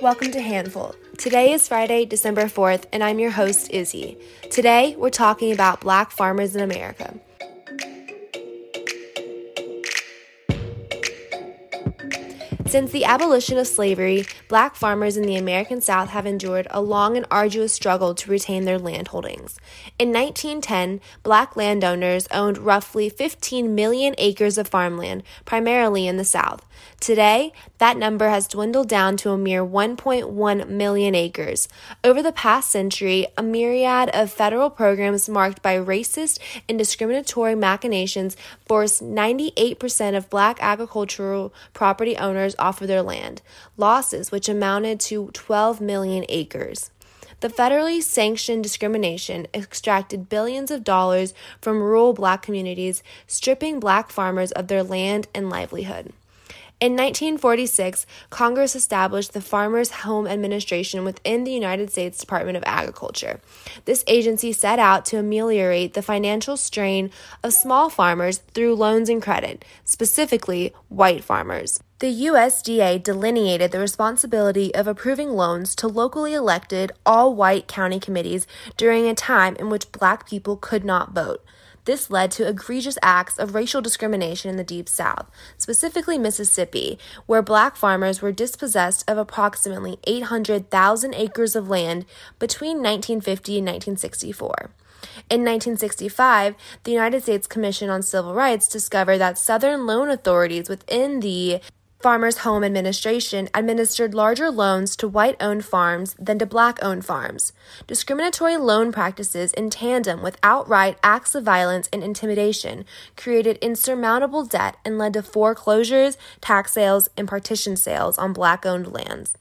Welcome to Handful. Today is Friday, December 4th, and I'm your host, Izzy. Today, we're talking about black farmers in America. Since the abolition of slavery, black farmers in the American South have endured a long and arduous struggle to retain their land holdings. In 1910, black landowners owned roughly 15 million acres of farmland, primarily in the South. Today, that number has dwindled down to a mere 1.1 million acres. Over the past century, a myriad of federal programs marked by racist and discriminatory machinations forced 98% of black agricultural property owners off of their land, losses which amounted to 12 million acres. The federally sanctioned discrimination extracted billions of dollars from rural black communities, stripping black farmers of their land and livelihood. In 1946, Congress established the Farmers Home Administration within the United States Department of Agriculture. This agency set out to ameliorate the financial strain of small farmers through loans and credit, specifically white farmers. The USDA delineated the responsibility of approving loans to locally elected all white county committees during a time in which black people could not vote. This led to egregious acts of racial discrimination in the Deep South, specifically Mississippi, where black farmers were dispossessed of approximately 800,000 acres of land between 1950 and 1964. In 1965, the United States Commission on Civil Rights discovered that Southern loan authorities within the Farmers Home Administration administered larger loans to white owned farms than to black owned farms. Discriminatory loan practices, in tandem with outright acts of violence and intimidation, created insurmountable debt and led to foreclosures, tax sales, and partition sales on black owned lands.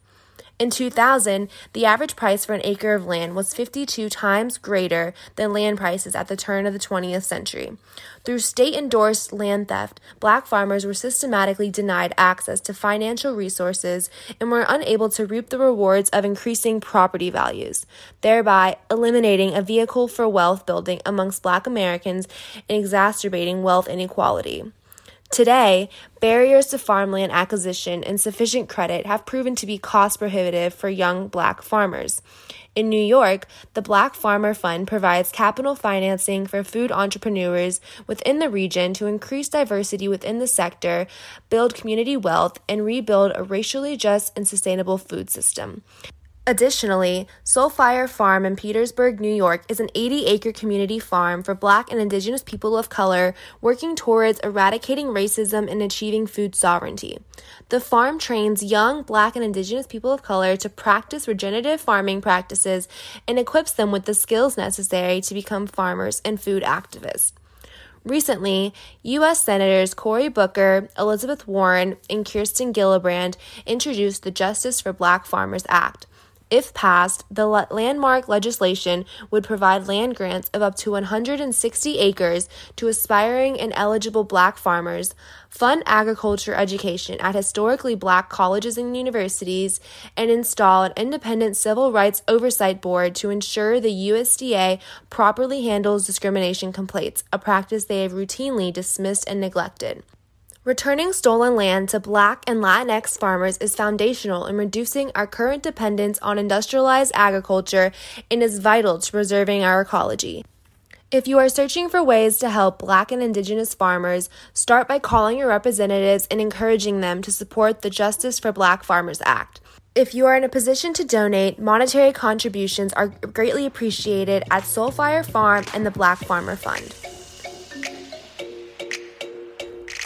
In 2000, the average price for an acre of land was 52 times greater than land prices at the turn of the 20th century. Through state endorsed land theft, black farmers were systematically denied access to financial resources and were unable to reap the rewards of increasing property values, thereby eliminating a vehicle for wealth building amongst black Americans and exacerbating wealth inequality. Today, barriers to farmland acquisition and sufficient credit have proven to be cost prohibitive for young black farmers. In New York, the Black Farmer Fund provides capital financing for food entrepreneurs within the region to increase diversity within the sector, build community wealth, and rebuild a racially just and sustainable food system. Additionally, Soulfire Farm in Petersburg, New York is an 80 acre community farm for Black and Indigenous people of color working towards eradicating racism and achieving food sovereignty. The farm trains young Black and Indigenous people of color to practice regenerative farming practices and equips them with the skills necessary to become farmers and food activists. Recently, U.S. Senators Cory Booker, Elizabeth Warren, and Kirsten Gillibrand introduced the Justice for Black Farmers Act if passed, the landmark legislation would provide land grants of up to 160 acres to aspiring and eligible black farmers, fund agriculture education at historically black colleges and universities, and install an independent civil rights oversight board to ensure the USDA properly handles discrimination complaints, a practice they have routinely dismissed and neglected. Returning stolen land to Black and Latinx farmers is foundational in reducing our current dependence on industrialized agriculture and is vital to preserving our ecology. If you are searching for ways to help Black and Indigenous farmers, start by calling your representatives and encouraging them to support the Justice for Black Farmers Act. If you are in a position to donate, monetary contributions are greatly appreciated at Soulfire Farm and the Black Farmer Fund.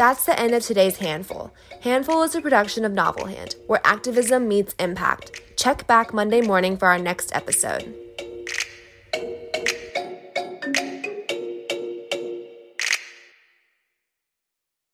That's the end of today's Handful. Handful is a production of Novel Hand, where activism meets impact. Check back Monday morning for our next episode.